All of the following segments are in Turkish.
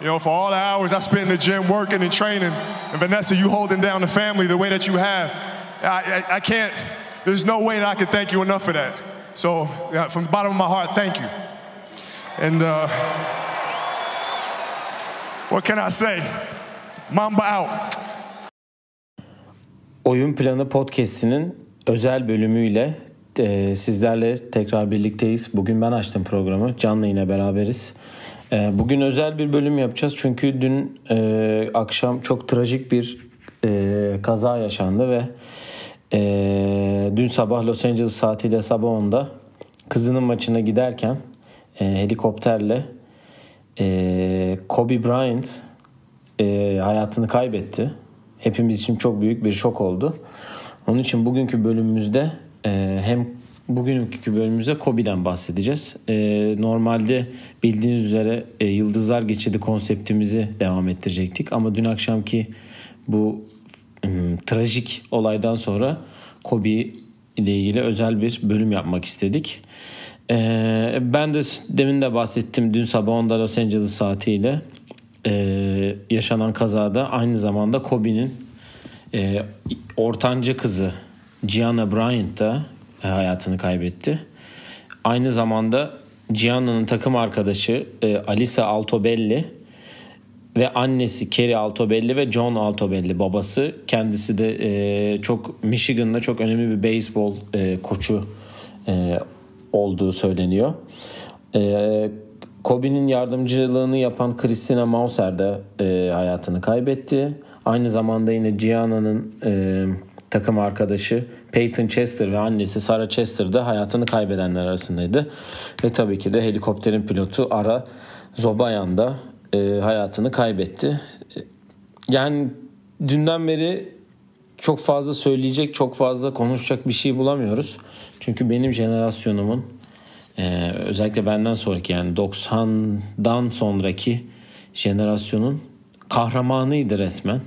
You know, for all the hours I spent in the gym working and training, and Vanessa, you holding down the family the way that you have, I, I, I can't, there's no way that I can thank you enough for that. So, yeah, from the bottom of my heart, thank you. And uh, what can I say? Mamba out. Oyun Planı Podcast'inin özel bölümüyle e, sizlerle tekrar birlikteyiz. Bugün ben açtım programı. Can'la yine beraberiz. E, bugün özel bir bölüm yapacağız. Çünkü dün e, akşam çok trajik bir e, kaza yaşandı ve e, dün sabah Los Angeles saatiyle sabah 10'da kızının maçına giderken e, helikopterle e, Kobe Bryant e, hayatını kaybetti. Hepimiz için çok büyük bir şok oldu. Onun için bugünkü bölümümüzde e, hem bugünkü bölümümüzde Kobe'den bahsedeceğiz. E, normalde bildiğiniz üzere e, Yıldızlar Geçidi konseptimizi devam ettirecektik. Ama dün akşamki bu trajik olaydan sonra Kobe ile ilgili özel bir bölüm yapmak istedik. E, ben de demin de bahsettim dün sabah 10'da Los Angeles saatiyle e, yaşanan kazada aynı zamanda Kobe'nin e, ortanca kızı Gianna Bryant da hayatını kaybetti. Aynı zamanda Gianna'nın takım arkadaşı e, Alisa Altobelli ve annesi Kerry Altobelli ve John Altobelli babası kendisi de e, çok Michigan'da çok önemli bir beyzbol e, koçu e, olduğu söyleniyor. E, Kobe'nin yardımcılığını yapan Christina Mauser de e, hayatını kaybetti. Aynı zamanda yine Gianna'nın e, takım arkadaşı Peyton Chester ve annesi Sarah Chester de hayatını kaybedenler arasındaydı. Ve tabii ki de helikopterin pilotu Ara Zobayan da e, hayatını kaybetti. Yani dünden beri çok fazla söyleyecek, çok fazla konuşacak bir şey bulamıyoruz. Çünkü benim jenerasyonumun ee, özellikle benden sonraki yani 90'dan sonraki jenerasyonun kahramanıydı resmen.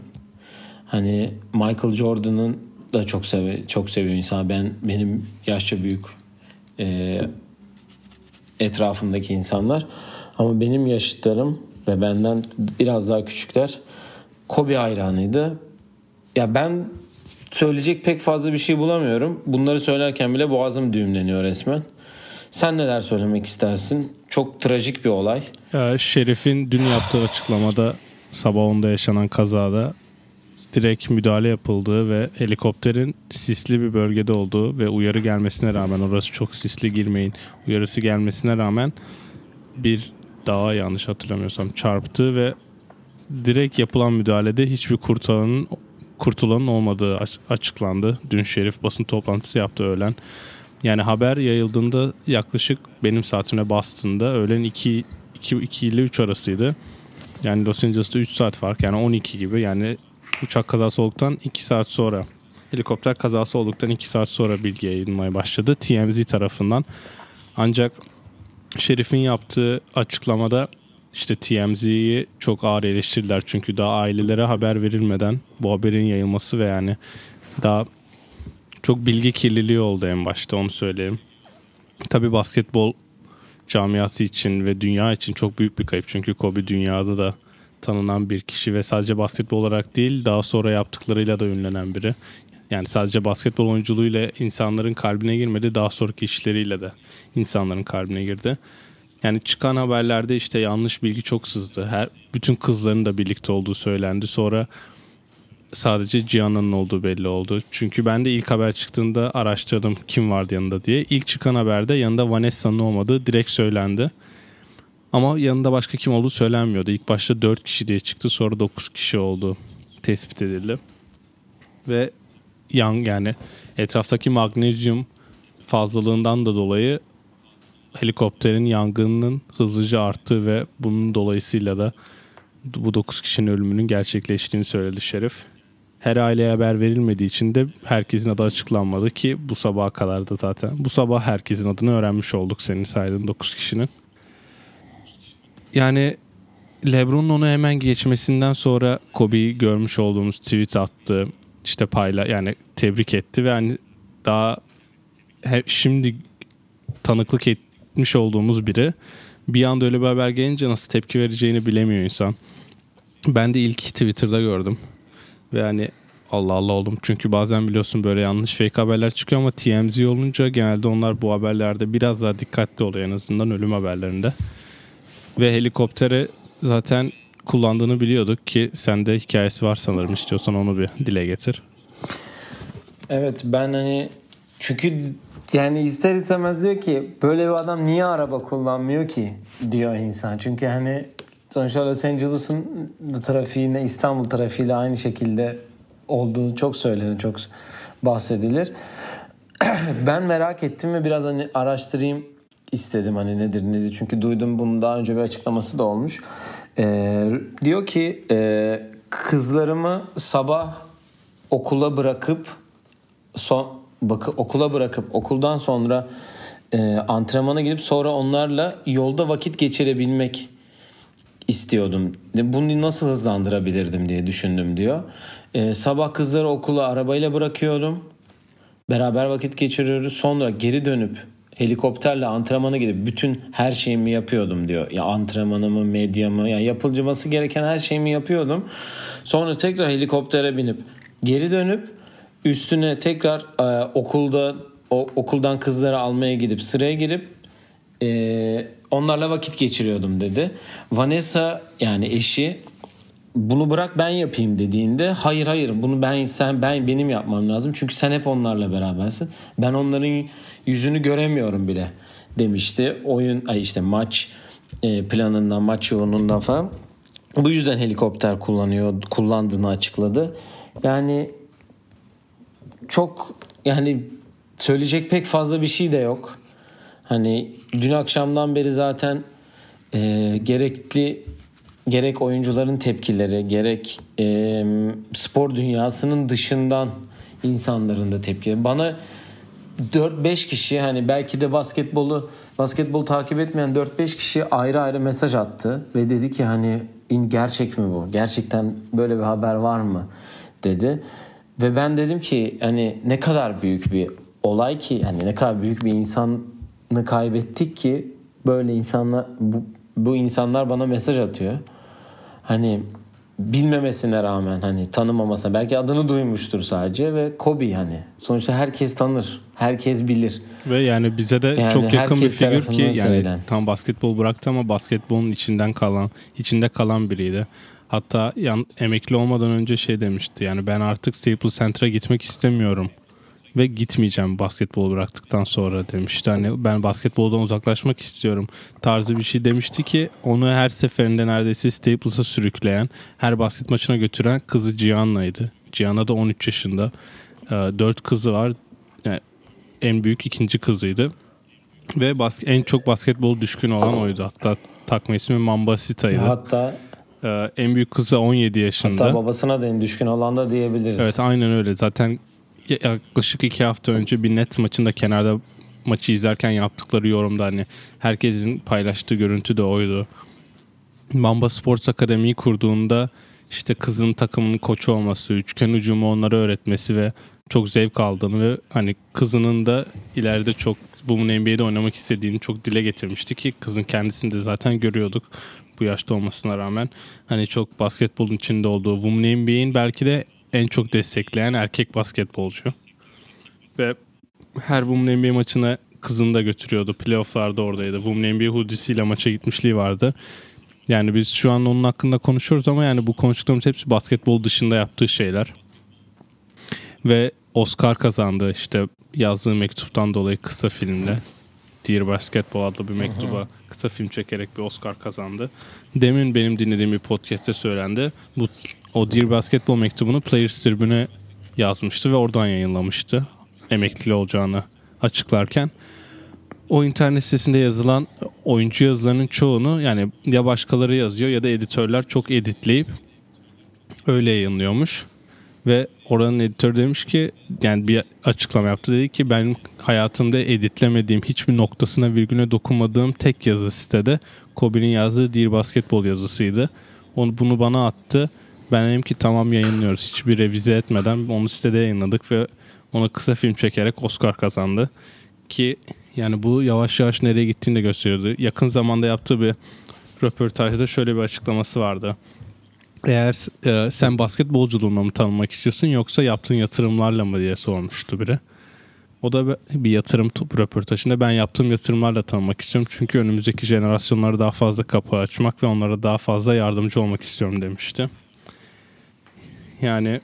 Hani Michael Jordan'ın da çok sev çok seviyor insan. Ben benim yaşça büyük e, etrafımdaki insanlar ama benim yaşıtlarım ve benden biraz daha küçükler Kobe hayranıydı. Ya ben söyleyecek pek fazla bir şey bulamıyorum. Bunları söylerken bile boğazım düğümleniyor resmen. Sen neler söylemek istersin? Çok trajik bir olay. Ya Şerif'in dün yaptığı açıklamada sabah 10'da yaşanan kazada direkt müdahale yapıldığı ve helikopterin sisli bir bölgede olduğu ve uyarı gelmesine rağmen orası çok sisli girmeyin uyarısı gelmesine rağmen bir dağa yanlış hatırlamıyorsam çarptı ve direkt yapılan müdahalede hiçbir kurtulanın kurtulanın olmadığı açıklandı. Dün Şerif basın toplantısı yaptı öğlen. Yani haber yayıldığında yaklaşık benim saatime bastığında öğlen 2, 2, 2 ile 3 arasıydı. Yani Los Angeles'ta 3 saat fark yani 12 gibi yani uçak kazası olduktan 2 saat sonra helikopter kazası olduktan 2 saat sonra bilgi yayılmaya başladı TMZ tarafından. Ancak Şerif'in yaptığı açıklamada işte TMZ'yi çok ağır eleştirdiler çünkü daha ailelere haber verilmeden bu haberin yayılması ve yani daha çok bilgi kirliliği oldu en başta onu söyleyeyim. Tabi basketbol camiası için ve dünya için çok büyük bir kayıp. Çünkü Kobe dünyada da tanınan bir kişi ve sadece basketbol olarak değil daha sonra yaptıklarıyla da ünlenen biri. Yani sadece basketbol oyunculuğuyla insanların kalbine girmedi daha sonraki işleriyle de insanların kalbine girdi. Yani çıkan haberlerde işte yanlış bilgi çok sızdı. Her bütün kızların da birlikte olduğu söylendi. Sonra sadece Gianna'nın olduğu belli oldu. Çünkü ben de ilk haber çıktığında araştırdım kim vardı yanında diye. İlk çıkan haberde yanında Vanessa'nın olmadığı direkt söylendi. Ama yanında başka kim olduğu söylenmiyordu. İlk başta 4 kişi diye çıktı sonra 9 kişi oldu tespit edildi. Ve yan yani etraftaki magnezyum fazlalığından da dolayı helikopterin yangınının hızlıca arttığı ve bunun dolayısıyla da bu 9 kişinin ölümünün gerçekleştiğini söyledi Şerif her aileye haber verilmediği için de herkesin adı açıklanmadı ki bu sabaha kadar da zaten. Bu sabah herkesin adını öğrenmiş olduk senin saydığın 9 kişinin. Yani Lebron'un onu hemen geçmesinden sonra Kobe'yi görmüş olduğumuz tweet attı. İşte payla yani tebrik etti ve hani daha şimdi tanıklık etmiş olduğumuz biri bir anda öyle bir haber gelince nasıl tepki vereceğini bilemiyor insan. Ben de ilk Twitter'da gördüm. Ve hani Allah Allah oldum. Çünkü bazen biliyorsun böyle yanlış fake haberler çıkıyor ama TMZ olunca genelde onlar bu haberlerde biraz daha dikkatli oluyor en azından ölüm haberlerinde. Ve helikopteri zaten kullandığını biliyorduk ki sende hikayesi var sanırım istiyorsan onu bir dile getir. Evet ben hani çünkü yani ister istemez diyor ki böyle bir adam niye araba kullanmıyor ki diyor insan. Çünkü hani sonuçta Los Angeles'ın trafiğine İstanbul trafiğiyle aynı şekilde olduğu çok söylenir, çok bahsedilir. ben merak ettim ve biraz hani araştırayım istedim hani nedir nedir. Çünkü duydum bunun daha önce bir açıklaması da olmuş. Ee, diyor ki e, kızlarımı sabah okula bırakıp son bakı okula bırakıp okuldan sonra e, antrenmana gidip sonra onlarla yolda vakit geçirebilmek istiyordum. Bunu nasıl hızlandırabilirdim diye düşündüm diyor. E, sabah kızları okula arabayla bırakıyordum. Beraber vakit geçiriyoruz. Sonra geri dönüp helikopterle antrenmana gidip bütün her şeyimi yapıyordum diyor. Ya antrenmanımı, medyamı, ya yapılması gereken her şeyimi yapıyordum. Sonra tekrar helikoptere binip geri dönüp üstüne tekrar e, okulda o, okuldan kızları almaya gidip sıraya girip e, onlarla vakit geçiriyordum dedi. Vanessa yani eşi bunu bırak ben yapayım dediğinde hayır hayır bunu ben sen ben benim yapmam lazım çünkü sen hep onlarla berabersin. Ben onların yüzünü göremiyorum bile demişti. Oyun ay işte maç e, planından maç yoğunluğundan falan. Bu yüzden helikopter kullanıyor kullandığını açıkladı. Yani çok yani söyleyecek pek fazla bir şey de yok. Hani dün akşamdan beri zaten e, gerekli gerek oyuncuların tepkileri gerek e, spor dünyasının dışından insanların da tepkileri. Bana 4-5 kişi hani belki de basketbolu basketbol takip etmeyen 4-5 kişi ayrı ayrı mesaj attı ve dedi ki hani gerçek mi bu? Gerçekten böyle bir haber var mı? dedi. Ve ben dedim ki hani ne kadar büyük bir olay ki hani ne kadar büyük bir insanı kaybettik ki böyle insanlar bu, bu insanlar bana mesaj atıyor. Hani bilmemesine rağmen hani tanımamasına belki adını duymuştur sadece ve Kobe hani sonuçta herkes tanır herkes bilir ve yani bize de yani çok yakın bir figür ki yani söylenen. tam basketbol bıraktı ama basketbolun içinden kalan içinde kalan biriydi hatta yan, emekli olmadan önce şey demişti yani ben artık Staples Center'a gitmek istemiyorum ve gitmeyeceğim basketbol bıraktıktan sonra demişti. Hani ben basketboldan uzaklaşmak istiyorum tarzı bir şey demişti ki onu her seferinde neredeyse Staples'a sürükleyen, her basket maçına götüren kızı Gianna'ydı. Gianna da 13 yaşında. Ee, dört kızı var. Yani en büyük ikinci kızıydı. Ve bas- en çok basketbol düşkün olan oydu. Hatta takma ismi Mambasita'ydı. Hatta ee, en büyük kızı 17 yaşında. Hatta babasına da en düşkün olan da diyebiliriz. Evet aynen öyle. Zaten yaklaşık iki hafta önce bir net maçında kenarda maçı izlerken yaptıkları yorumda hani herkesin paylaştığı görüntü de oydu. Mamba Sports Akademi'yi kurduğunda işte kızın takımının koçu olması, üçgen ucumu onlara öğretmesi ve çok zevk aldığını ve hani kızının da ileride çok bunun NBA'de oynamak istediğini çok dile getirmişti ki kızın kendisini de zaten görüyorduk bu yaşta olmasına rağmen. Hani çok basketbolun içinde olduğu Women NBA'in belki de en çok destekleyen erkek basketbolcu. Ve her Women NBA maçına kızını da götürüyordu. Playoff'larda oradaydı. Women NBA hoodisiyle maça gitmişliği vardı. Yani biz şu an onun hakkında konuşuyoruz ama yani bu konuştuklarımız hepsi basketbol dışında yaptığı şeyler. Ve Oscar kazandı işte yazdığı mektuptan dolayı kısa filmde. Dear Basketball adlı bir mektuba kısa film çekerek bir Oscar kazandı. Demin benim dinlediğim bir podcast'te söylendi. Bu o Dear Basketball mektubunu Players Tribüne yazmıştı ve oradan yayınlamıştı. Emekli olacağını açıklarken. O internet sitesinde yazılan oyuncu yazılarının çoğunu yani ya başkaları yazıyor ya da editörler çok editleyip öyle yayınlıyormuş. Ve oranın editörü demiş ki yani bir açıklama yaptı dedi ki ben hayatımda editlemediğim hiçbir noktasına virgüne dokunmadığım tek yazı sitede Kobe'nin yazdığı Dear Basketball yazısıydı. Onu bunu bana attı ben dedim ki tamam yayınlıyoruz. Hiçbir revize etmeden onu sitede yayınladık ve ona kısa film çekerek Oscar kazandı. Ki Yani bu yavaş yavaş nereye gittiğini de gösteriyordu. Yakın zamanda yaptığı bir röportajda şöyle bir açıklaması vardı. Eğer e, sen basketbolculuğuna mı tanınmak istiyorsun yoksa yaptığın yatırımlarla mı diye sormuştu biri. O da bir yatırım röportajında ben yaptığım yatırımlarla tanınmak istiyorum. Çünkü önümüzdeki jenerasyonlara daha fazla kapı açmak ve onlara daha fazla yardımcı olmak istiyorum demişti. Yani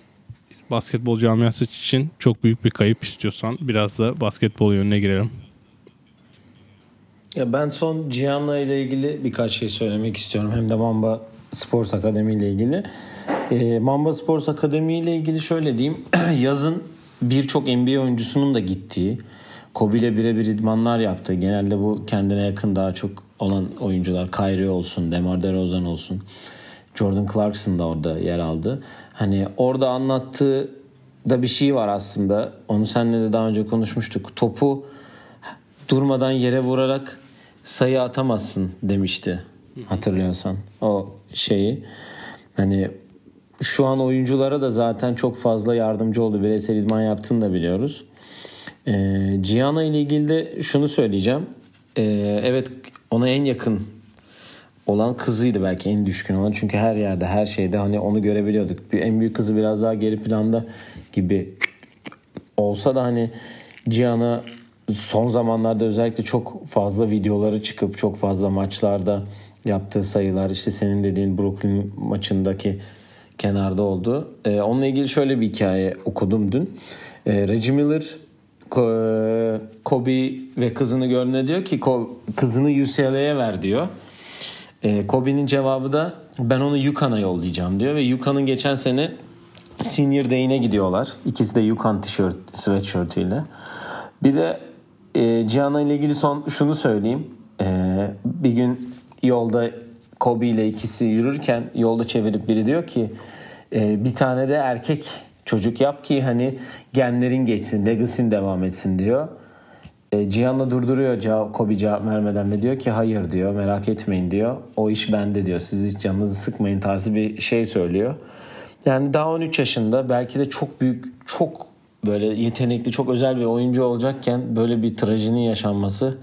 basketbol camiası için çok büyük bir kayıp istiyorsan biraz da basketbol yönüne girelim. Ya ben son Cihan'la ile ilgili birkaç şey söylemek istiyorum. Hem de Mamba Sports Akademi ile ilgili. E, Mamba Sports Akademi ile ilgili şöyle diyeyim. Yazın birçok NBA oyuncusunun da gittiği, Kobe ile birebir idmanlar yaptığı, genelde bu kendine yakın daha çok olan oyuncular, Kyrie olsun, DeMar DeRozan olsun, Jordan Clarkson da orada yer aldı. Hani orada anlattığı da bir şey var aslında. Onu seninle de daha önce konuşmuştuk. Topu durmadan yere vurarak sayı atamazsın demişti. Hatırlıyorsan o şeyi. Hani şu an oyunculara da zaten çok fazla yardımcı oldu. Bireysel idman yaptığını da biliyoruz. Ee, Gianna ile ilgili de şunu söyleyeceğim. Ee, evet ona en yakın olan kızıydı belki en düşkün olan. Çünkü her yerde her şeyde hani onu görebiliyorduk. En büyük kızı biraz daha geri planda gibi olsa da hani Cihan'a son zamanlarda özellikle çok fazla videoları çıkıp çok fazla maçlarda yaptığı sayılar işte senin dediğin Brooklyn maçındaki kenarda oldu. Ee, onunla ilgili şöyle bir hikaye okudum dün. Ee, Reggie Miller Kobe ve kızını gördüğünde diyor ki kızını UCLA'ya ver diyor. Ee, Kobe'nin cevabı da ben onu Yukon'a yollayacağım diyor ve Yukon'un geçen sene Senior Day'ine gidiyorlar. İkisi de Yukon tişört, sweatshirt'iyle. Bir de e, Cihan'a ile ilgili son şunu söyleyeyim. E, bir gün yolda Kobe ile ikisi yürürken yolda çevirip biri diyor ki e, bir tane de erkek çocuk yap ki hani genlerin geçsin, legacy'in devam etsin diyor. E, Cihan'la durduruyor cevap, Kobe cevap vermeden ve diyor ki hayır diyor merak etmeyin diyor. O iş bende diyor siz hiç canınızı sıkmayın tarzı bir şey söylüyor. Yani daha 13 yaşında belki de çok büyük çok böyle yetenekli çok özel bir oyuncu olacakken böyle bir trajinin yaşanması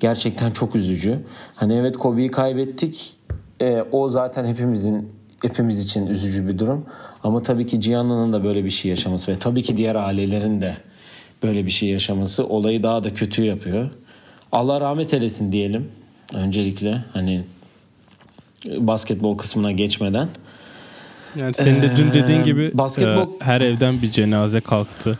gerçekten çok üzücü. Hani evet Kobe'yi kaybettik. E, o zaten hepimizin hepimiz için üzücü bir durum. Ama tabii ki Cihan'ın da böyle bir şey yaşaması ve tabii ki diğer ailelerin de böyle bir şey yaşaması olayı daha da kötü yapıyor. Allah rahmet eylesin diyelim. Öncelikle hani basketbol kısmına geçmeden. Yani senin de dün dediğin gibi basketbol... e, her evden bir cenaze kalktı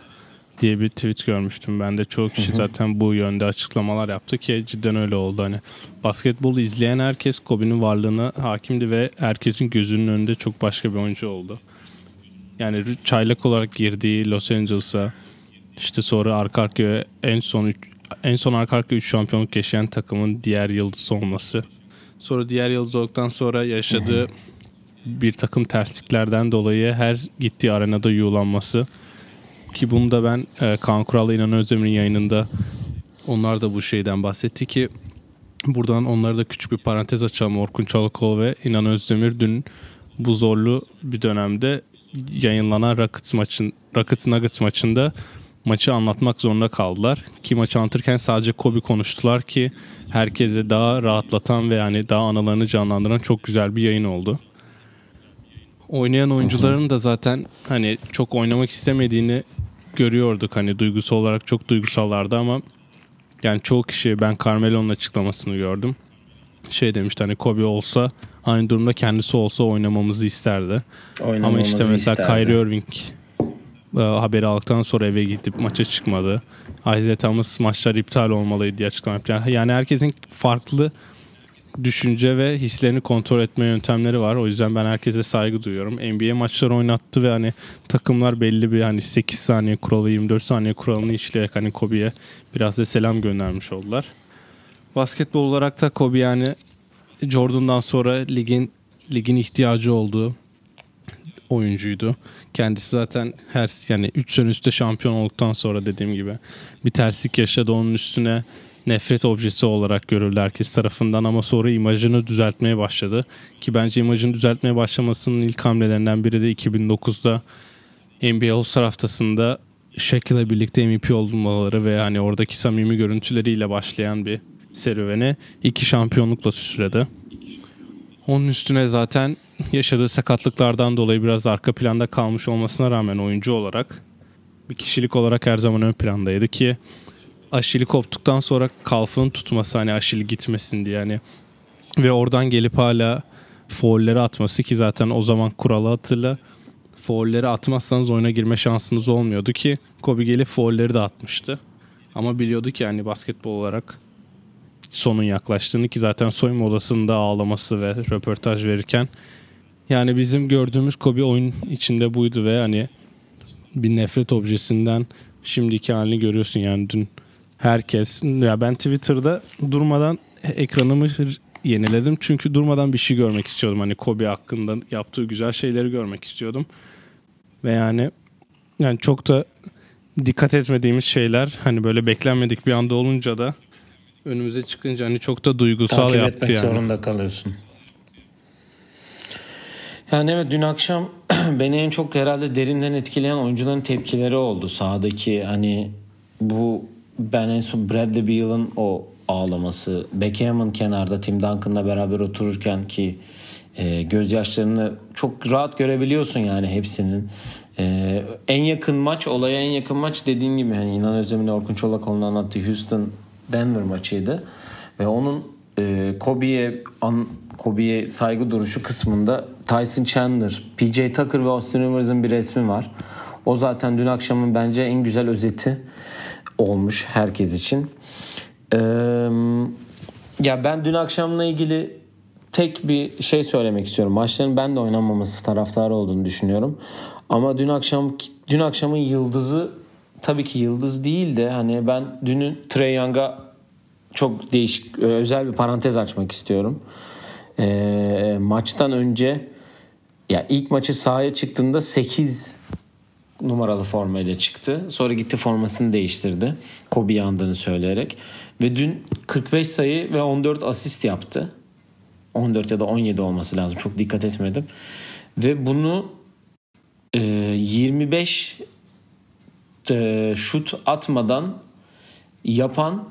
diye bir tweet görmüştüm. Ben de çoğu kişi zaten bu yönde açıklamalar yaptı ki cidden öyle oldu. Hani basketbolu izleyen herkes Kobe'nin varlığına hakimdi ve herkesin gözünün önünde çok başka bir oyuncu oldu. Yani çaylak olarak girdiği Los Angeles'a işte sonra arka arkaya en son üç, en son arka arkaya 3 şampiyonluk yaşayan takımın diğer yıldız olması. Sonra diğer yıldız olduktan sonra yaşadığı bir takım tersliklerden dolayı her gittiği arenada yuğlanması ki bunu da ben e, Kaan Kural'la İnan Özdemir'in yayınında onlar da bu şeyden bahsetti ki buradan onlara da küçük bir parantez açalım. Orkun Çalıkol ve İnan Özdemir dün bu zorlu bir dönemde yayınlanan Rockets maçın Rockets Nuggets maçında maçı anlatmak zorunda kaldılar. Ki maçı anlatırken sadece Kobe konuştular ki herkese daha rahatlatan ve yani daha anılarını canlandıran çok güzel bir yayın oldu oynayan oyuncuların da zaten hani çok oynamak istemediğini görüyorduk. Hani duygusal olarak çok duygusallardı ama yani çoğu kişi ben Carmelo'nun açıklamasını gördüm. Şey demişti hani Kobe olsa aynı durumda kendisi olsa oynamamızı isterdi. Ama işte mesela isterdi. Kyrie Irving e, haberi aldıktan sonra eve gidip maça çıkmadı. Isaiah Thomas maçlar iptal olmalıydı diye açıklama yaptı. Yani herkesin farklı düşünce ve hislerini kontrol etme yöntemleri var. O yüzden ben herkese saygı duyuyorum. NBA maçları oynattı ve hani takımlar belli bir hani 8 saniye kuralı 24 saniye kuralını işleyerek hani Kobe'ye biraz da selam göndermiş oldular. Basketbol olarak da Kobe yani Jordan'dan sonra ligin ligin ihtiyacı olduğu oyuncuydu. Kendisi zaten her yani 3 sene üstte şampiyon olduktan sonra dediğim gibi bir terslik yaşadı onun üstüne nefret objesi olarak görüldü herkes tarafından ama sonra imajını düzeltmeye başladı. Ki bence imajını düzeltmeye başlamasının ilk hamlelerinden biri de 2009'da NBA All-Star haftasında Shaq ile birlikte MVP olmaları ve hani oradaki samimi görüntüleriyle başlayan bir serüveni iki şampiyonlukla süsledi. Onun üstüne zaten yaşadığı sakatlıklardan dolayı biraz arka planda kalmış olmasına rağmen oyuncu olarak bir kişilik olarak her zaman ön plandaydı ki aşili koptuktan sonra kalfın tutması hani aşili gitmesin diye yani. Ve oradan gelip hala foulleri atması ki zaten o zaman kuralı hatırla. Foulleri atmazsanız oyuna girme şansınız olmuyordu ki Kobe gelip foulleri de atmıştı. Ama biliyordu ki yani basketbol olarak sonun yaklaştığını ki zaten soyunma odasında ağlaması ve röportaj verirken yani bizim gördüğümüz Kobe oyun içinde buydu ve hani bir nefret objesinden şimdiki halini görüyorsun. Yani dün herkes ya ben Twitter'da durmadan ekranımı yeniledim çünkü durmadan bir şey görmek istiyordum hani Kobe hakkında yaptığı güzel şeyleri görmek istiyordum ve yani yani çok da dikkat etmediğimiz şeyler hani böyle beklenmedik bir anda olunca da önümüze çıkınca hani çok da duygusal Takip yaptı etmek yani. zorunda kalıyorsun. Yani evet dün akşam beni en çok herhalde derinden etkileyen oyuncuların tepkileri oldu. Sahadaki hani bu ben en son Bradley Beal'ın o ağlaması, Beckham'ın kenarda Tim Duncan'la beraber otururken ki e, gözyaşlarını çok rahat görebiliyorsun yani hepsinin. E, en yakın maç, olaya en yakın maç dediğin gibi hani İnan Özdemir'in Orkun Çolakoğlu'nun anlattığı Houston Denver maçıydı. Ve onun e, Kobe'ye an, Kobe'ye saygı duruşu kısmında Tyson Chandler, PJ Tucker ve Austin Rivers'ın bir resmi var. O zaten dün akşamın bence en güzel özeti olmuş herkes için. Ee, ya ben dün akşamla ilgili tek bir şey söylemek istiyorum. Maçların ben de oynanmaması taraftarı olduğunu düşünüyorum. Ama dün akşam dün akşamın yıldızı tabii ki yıldız değil de hani ben dünün Trey Young'a çok değişik özel bir parantez açmak istiyorum. Ee, maçtan önce ya ilk maçı sahaya çıktığında 8 numaralı formayla çıktı. Sonra gitti formasını değiştirdi. Kobe yandığını söyleyerek. Ve dün 45 sayı ve 14 asist yaptı. 14 ya da 17 olması lazım. Çok dikkat etmedim. Ve bunu e, 25 e, şut atmadan yapan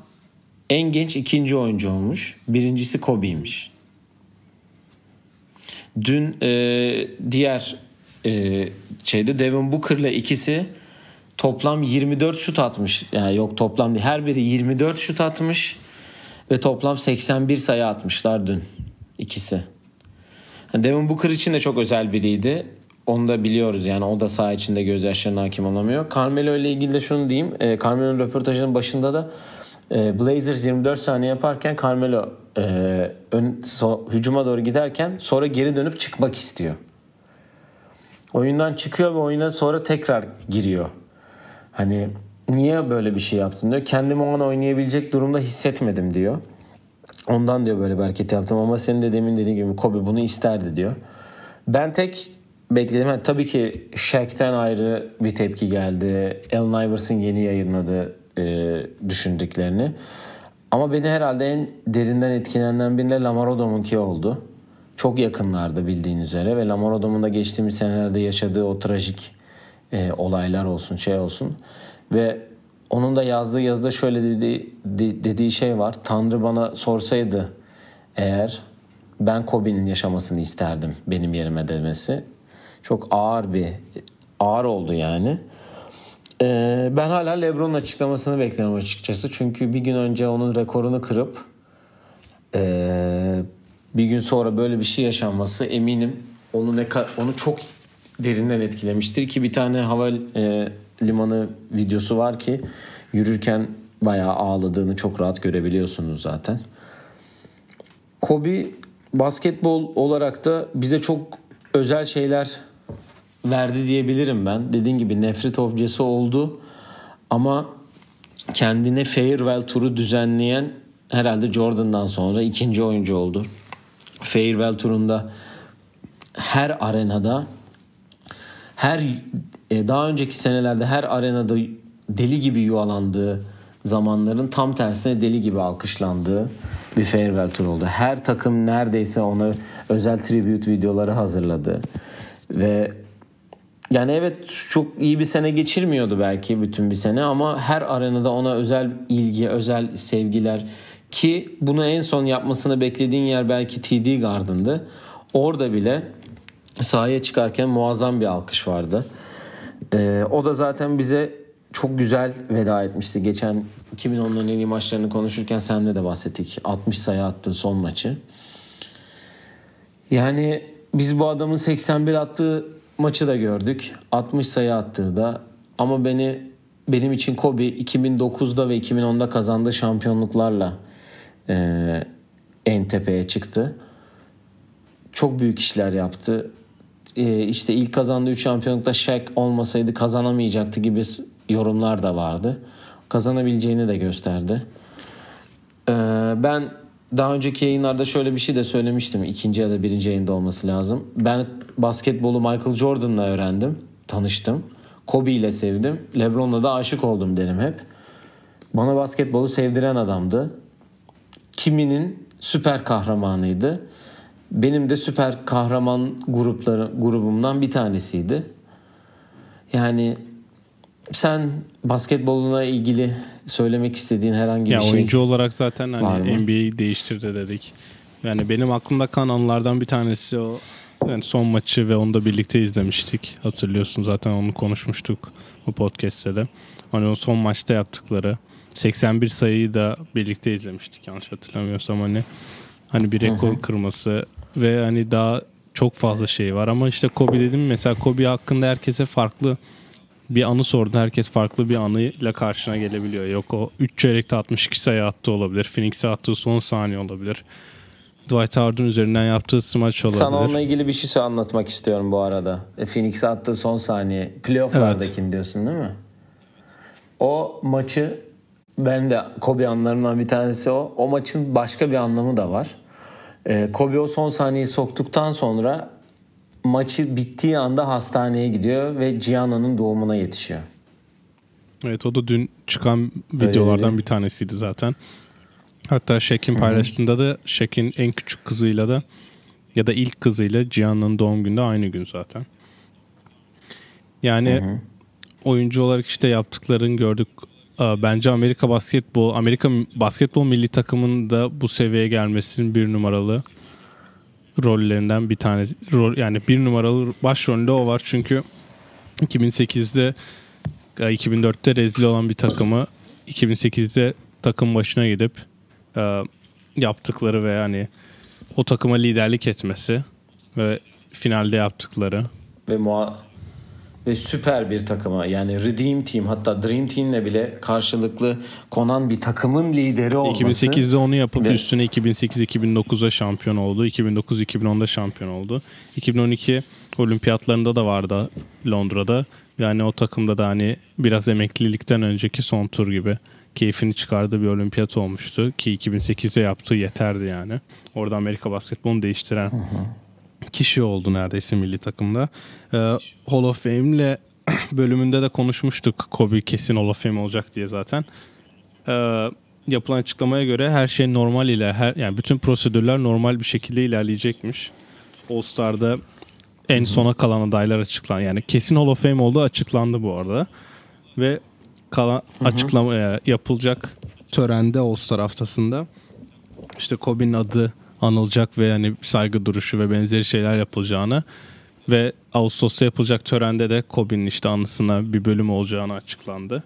en genç ikinci oyuncu olmuş. Birincisi Kobe'ymiş. Dün e, diğer e, şeyde Devin Booker'la ikisi toplam 24 şut atmış. Yani yok toplam. Her biri 24 şut atmış ve toplam 81 sayı atmışlar dün ikisi. Devin Booker için de çok özel biriydi. Onu da biliyoruz yani o da saha içinde gözyaşlarına hakim olamıyor. Carmelo ile ilgili de şunu diyeyim. E, Carmelo'nun röportajının başında da e, Blazers 24 saniye yaparken Carmelo e, ön, so, hücuma doğru giderken sonra geri dönüp çıkmak istiyor. Oyundan çıkıyor ve oyuna sonra tekrar giriyor. Hani niye böyle bir şey yaptın diyor. Kendimi o oynayabilecek durumda hissetmedim diyor. Ondan diyor böyle bir hareket yaptım ama senin de demin dediğin gibi Kobe bunu isterdi diyor. Ben tek bekledim. Yani tabii ki Shaq'ten ayrı bir tepki geldi. Allen Iverson yeni yayınladı e, düşündüklerini. Ama beni herhalde en derinden etkilenenden birinde Lamar Odom'unki oldu. Çok yakınlardı bildiğin üzere ve Lamar Odom'un da geçtiğimiz senelerde yaşadığı o trajik e, olaylar olsun şey olsun. Ve onun da yazdığı yazıda şöyle dediği, dediği şey var. Tanrı bana sorsaydı eğer ben Kobe'nin yaşamasını isterdim benim yerime demesi. Çok ağır bir ağır oldu yani. Ee, ben hala LeBron'un açıklamasını bekliyorum açıkçası. Çünkü bir gün önce onun rekorunu kırıp ee, bir gün sonra böyle bir şey yaşanması eminim onu ne onu çok derinden etkilemiştir ki bir tane hava e, limanı videosu var ki yürürken bayağı ağladığını çok rahat görebiliyorsunuz zaten. Kobe basketbol olarak da bize çok özel şeyler verdi diyebilirim ben. Dediğim gibi nefret objesi oldu ama kendine farewell turu düzenleyen herhalde Jordan'dan sonra ikinci oyuncu oldu. Farewell turunda her arenada her e, daha önceki senelerde her arenada deli gibi yuvalandığı zamanların tam tersine deli gibi alkışlandığı bir farewell tur oldu. Her takım neredeyse ona özel tribute videoları hazırladı. Ve Yani evet çok iyi bir sene geçirmiyordu belki bütün bir sene ama her arenada ona özel ilgi, özel sevgiler ki bunu en son yapmasını beklediğin yer belki TD Garden'dı. Orada bile sahaya çıkarken muazzam bir alkış vardı. Ee, o da zaten bize çok güzel veda etmişti. Geçen 2010'ların en iyi maçlarını konuşurken senle de bahsettik. 60 sayı attı son maçı. Yani biz bu adamın 81 attığı maçı da gördük. 60 sayı attığı da ama beni benim için Kobe 2009'da ve 2010'da kazandığı şampiyonluklarla e, en tepeye çıktı. Çok büyük işler yaptı. E, işte ilk kazandığı 3 şampiyonlukta Shaq olmasaydı kazanamayacaktı gibi yorumlar da vardı. Kazanabileceğini de gösterdi. E, ben daha önceki yayınlarda şöyle bir şey de söylemiştim. ikinci ya da birinci yayında olması lazım. Ben basketbolu Michael Jordan'la öğrendim. Tanıştım. Kobe ile sevdim. Lebron'la da aşık oldum derim hep. Bana basketbolu sevdiren adamdı. Kiminin süper kahramanıydı. Benim de süper kahraman grupları grubumdan bir tanesiydi. Yani sen basketboluna ilgili söylemek istediğin herhangi ya bir şey oyuncu olarak zaten hani? NBA'yi değiştirdi dedik. Yani benim aklımda kalan anılardan bir tanesi o yani son maçı ve onu da birlikte izlemiştik. Hatırlıyorsun zaten onu konuşmuştuk bu podcast'te de. Hani o son maçta yaptıkları 81 sayıyı da birlikte izlemiştik yanlış hatırlamıyorsam hani. Hani bir rekor kırması ve hani daha çok fazla şey var ama işte Kobe dedim mesela Kobe hakkında herkese farklı bir anı sordu. Herkes farklı bir anıyla karşına gelebiliyor. Yok o 3 çeyrekte 62 sayı attı olabilir. Phoenix'e attığı son saniye olabilir. Dwight Howard'un üzerinden yaptığı smaç olabilir. Sana onunla ilgili bir şey anlatmak istiyorum bu arada. E, Phoenix'e attığı son saniye. Playoff'lardakini diyorsun değil mi? O maçı ben de Kobe anlarından bir tanesi o. O maçın başka bir anlamı da var. E, Kobe o son saniyeyi soktuktan sonra maçı bittiği anda hastaneye gidiyor ve Gianna'nın doğumuna yetişiyor. Evet o da dün çıkan videolardan öyle. bir tanesiydi zaten. Hatta Shaq'in paylaştığında da Shaq'in en küçük kızıyla da ya da ilk kızıyla Gianna'nın doğum günü de aynı gün zaten. Yani oyuncu olarak işte yaptıklarını gördük. Aa, Bence Amerika basketbol, Amerika basketbol milli takımının da bu seviyeye gelmesinin bir numaralı rollerinden bir tanesi. Rol, yani bir numaralı başrolünde o var çünkü 2008'de e, 2004'te rezil olan bir takımı 2008'de takım başına gidip e, yaptıkları ve hani o takıma liderlik etmesi ve finalde yaptıkları Ve muha ve süper bir takıma yani Redeem Team hatta Dream Team'le bile karşılıklı konan bir takımın lideri olması. 2008'de onu yapıp Ve- üstüne 2008-2009'da şampiyon oldu. 2009-2010'da şampiyon oldu. 2012 olimpiyatlarında da vardı Londra'da. Yani o takımda da hani biraz emeklilikten önceki son tur gibi keyfini çıkardığı bir olimpiyat olmuştu. Ki 2008'de yaptığı yeterdi yani. Orada Amerika basketbolunu değiştiren kişi oldu neredeyse milli takımda. Ee, Hall of Fame'le bölümünde de konuşmuştuk. Kobe kesin Hall of Fame olacak diye zaten. Ee, yapılan açıklamaya göre her şey normal ile her yani bütün prosedürler normal bir şekilde ilerleyecekmiş. All Star'da en sona kalan adaylar açıklan yani kesin Hall of Fame olduğu açıklandı bu arada. Ve kalan açıklama e, yapılacak törende All Star haftasında işte Kobe'nin adı anılacak ve yani saygı duruşu ve benzeri şeyler yapılacağını ve Ağustos'ta yapılacak törende de Kobe'nin işte anısına bir bölüm olacağını açıklandı.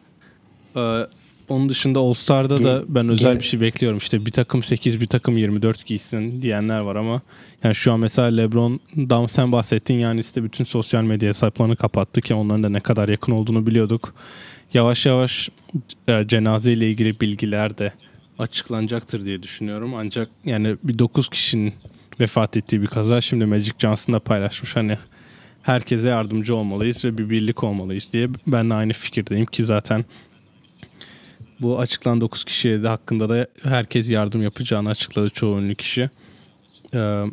Ee, onun dışında All Star'da da ben özel bir şey bekliyorum. İşte bir takım 8, bir takım 24 giysin diyenler var ama yani şu an mesela LeBron'dan sen bahsettin yani işte bütün sosyal medya hesaplarını kapattı ki onların da ne kadar yakın olduğunu biliyorduk. Yavaş yavaş e, cenaze ile ilgili bilgiler de açıklanacaktır diye düşünüyorum. Ancak yani bir 9 kişinin vefat ettiği bir kaza şimdi Magic Johnson da paylaşmış hani herkese yardımcı olmalıyız ve bir birlik olmalıyız diye ben de aynı fikirdeyim ki zaten bu açıklanan 9 kişiye de hakkında da herkes yardım yapacağını açıkladı çoğu ünlü kişi. Ee,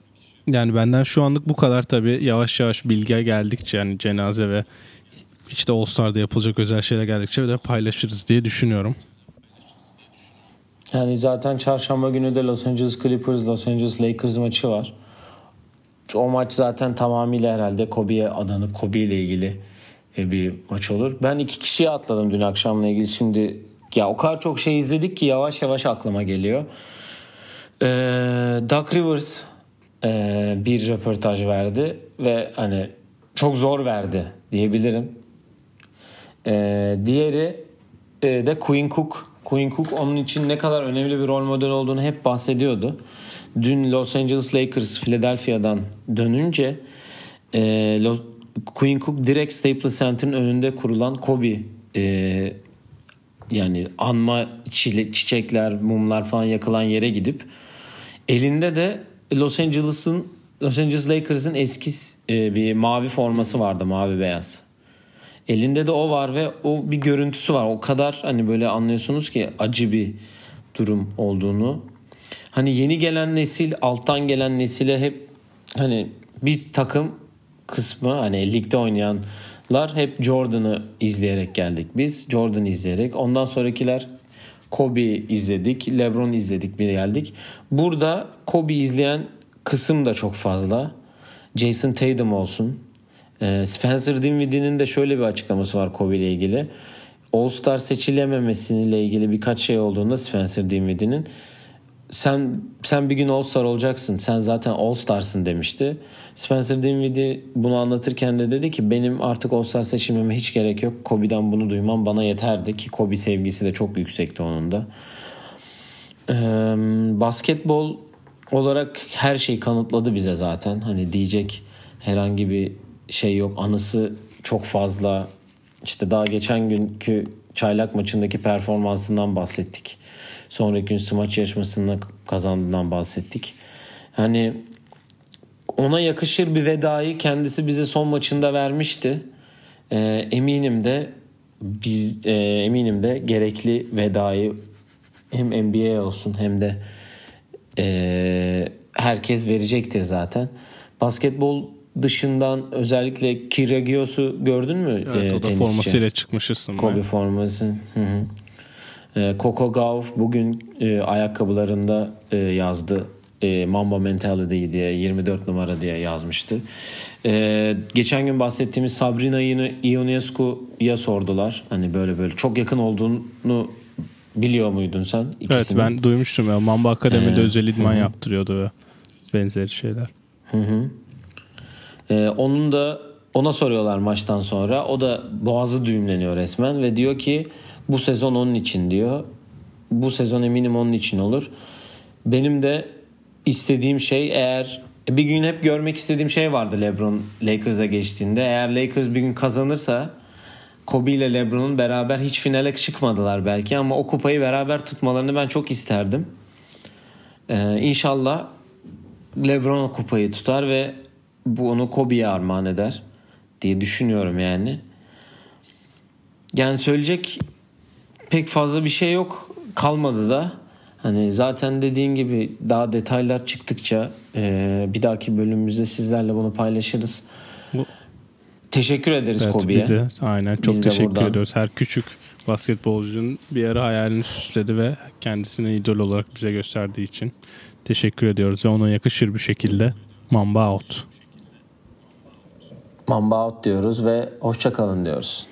yani benden şu anlık bu kadar tabii yavaş yavaş bilgi geldikçe yani cenaze ve işte All Star'da yapılacak özel şeyler geldikçe de paylaşırız diye düşünüyorum. Yani zaten çarşamba günü de Los Angeles Clippers, Los Angeles Lakers maçı var. O maç zaten tamamıyla herhalde Kobe'ye adanıp Kobe ile ilgili e, bir maç olur. Ben iki kişiye atladım dün akşamla ilgili. Şimdi ya o kadar çok şey izledik ki yavaş yavaş aklıma geliyor. Ee, Doug Rivers e, bir röportaj verdi ve hani çok zor verdi diyebilirim. Ee, diğeri e, de Queen Cook. Queen Cook onun için ne kadar önemli bir rol model olduğunu hep bahsediyordu. Dün Los Angeles Lakers Philadelphia'dan dönünce e, Queen Cook direkt Staples Center'ın önünde kurulan Kobe e, yani anma çiçekler, mumlar falan yakılan yere gidip elinde de Los Angeles'ın Los Angeles Lakers'ın eski e, bir mavi forması vardı, mavi beyaz. Elinde de o var ve o bir görüntüsü var. O kadar hani böyle anlıyorsunuz ki acı bir durum olduğunu. Hani yeni gelen nesil, alttan gelen nesile hep hani bir takım kısmı hani ligde oynayanlar hep Jordan'ı izleyerek geldik biz. Jordan izleyerek. Ondan sonrakiler Kobe izledik, LeBron izledik bir geldik. Burada Kobe izleyen kısım da çok fazla. Jason Tatum olsun. Ee, Spencer Dinwiddie'nin de şöyle bir açıklaması var Kobe ile ilgili. All-Star seçilememesiyle ilgili birkaç şey olduğunda Spencer Dinwiddie'nin sen sen bir gün All-Star olacaksın. Sen zaten All-Star'sın demişti. Spencer Dinwiddie bunu anlatırken de dedi ki benim artık All-Star seçilmeme hiç gerek yok. Kobe'den bunu duymam bana yeterdi ki Kobe sevgisi de çok yüksekti onun da. Ee, basketbol olarak her şeyi kanıtladı bize zaten. Hani diyecek herhangi bir şey yok. Anısı çok fazla. İşte daha geçen günkü çaylak maçındaki performansından bahsettik. Sonraki gün smaç yarışmasında kazandığından bahsettik. Hani ona yakışır bir vedayı kendisi bize son maçında vermişti. Ee, eminim de biz e, eminim de gerekli vedayı hem NBA olsun hem de e, herkes verecektir zaten. Basketbol dışından özellikle Kyrgios'u gördün mü? Evet, e, o da tenisçi. formasıyla çıkmış ısınmaya. Kobe forması. Hı hı. E, Coco Gauff bugün e, ayakkabılarında e, yazdı. E, Mamba Mentality diye 24 numara diye yazmıştı. E, geçen gün bahsettiğimiz Sabrina Ionescu'ya sordular. Hani böyle böyle çok yakın olduğunu biliyor muydun sen? İkisini? Evet ben duymuştum ya. Mamba Akademi'de ee, özel idman hı. yaptırıyordu ve benzeri şeyler. Hı hı. Ee, onun da ona soruyorlar maçtan sonra. O da boğazı düğümleniyor resmen ve diyor ki bu sezon onun için diyor. Bu sezon eminim onun için olur. Benim de istediğim şey eğer bir gün hep görmek istediğim şey vardı LeBron Lakers'a geçtiğinde. Eğer Lakers bir gün kazanırsa Kobe ile LeBron'un beraber hiç finale çıkmadılar belki ama o kupayı beraber tutmalarını ben çok isterdim. Ee, inşallah LeBron kupayı tutar ve bu onu Kobe'ye armağan eder diye düşünüyorum yani. Yani söyleyecek pek fazla bir şey yok. Kalmadı da. Hani zaten dediğin gibi daha detaylar çıktıkça e, bir dahaki bölümümüzde sizlerle bunu paylaşırız. Bu... Teşekkür ederiz evet, Kobe'ye. Bize, aynen çok Biz teşekkür ediyoruz. Her küçük basketbolcunun bir ara hayalini süsledi ve kendisini idol olarak bize gösterdiği için teşekkür ediyoruz ve ona yakışır bir şekilde Mamba out. Mamba out diyoruz ve hoşçakalın diyoruz.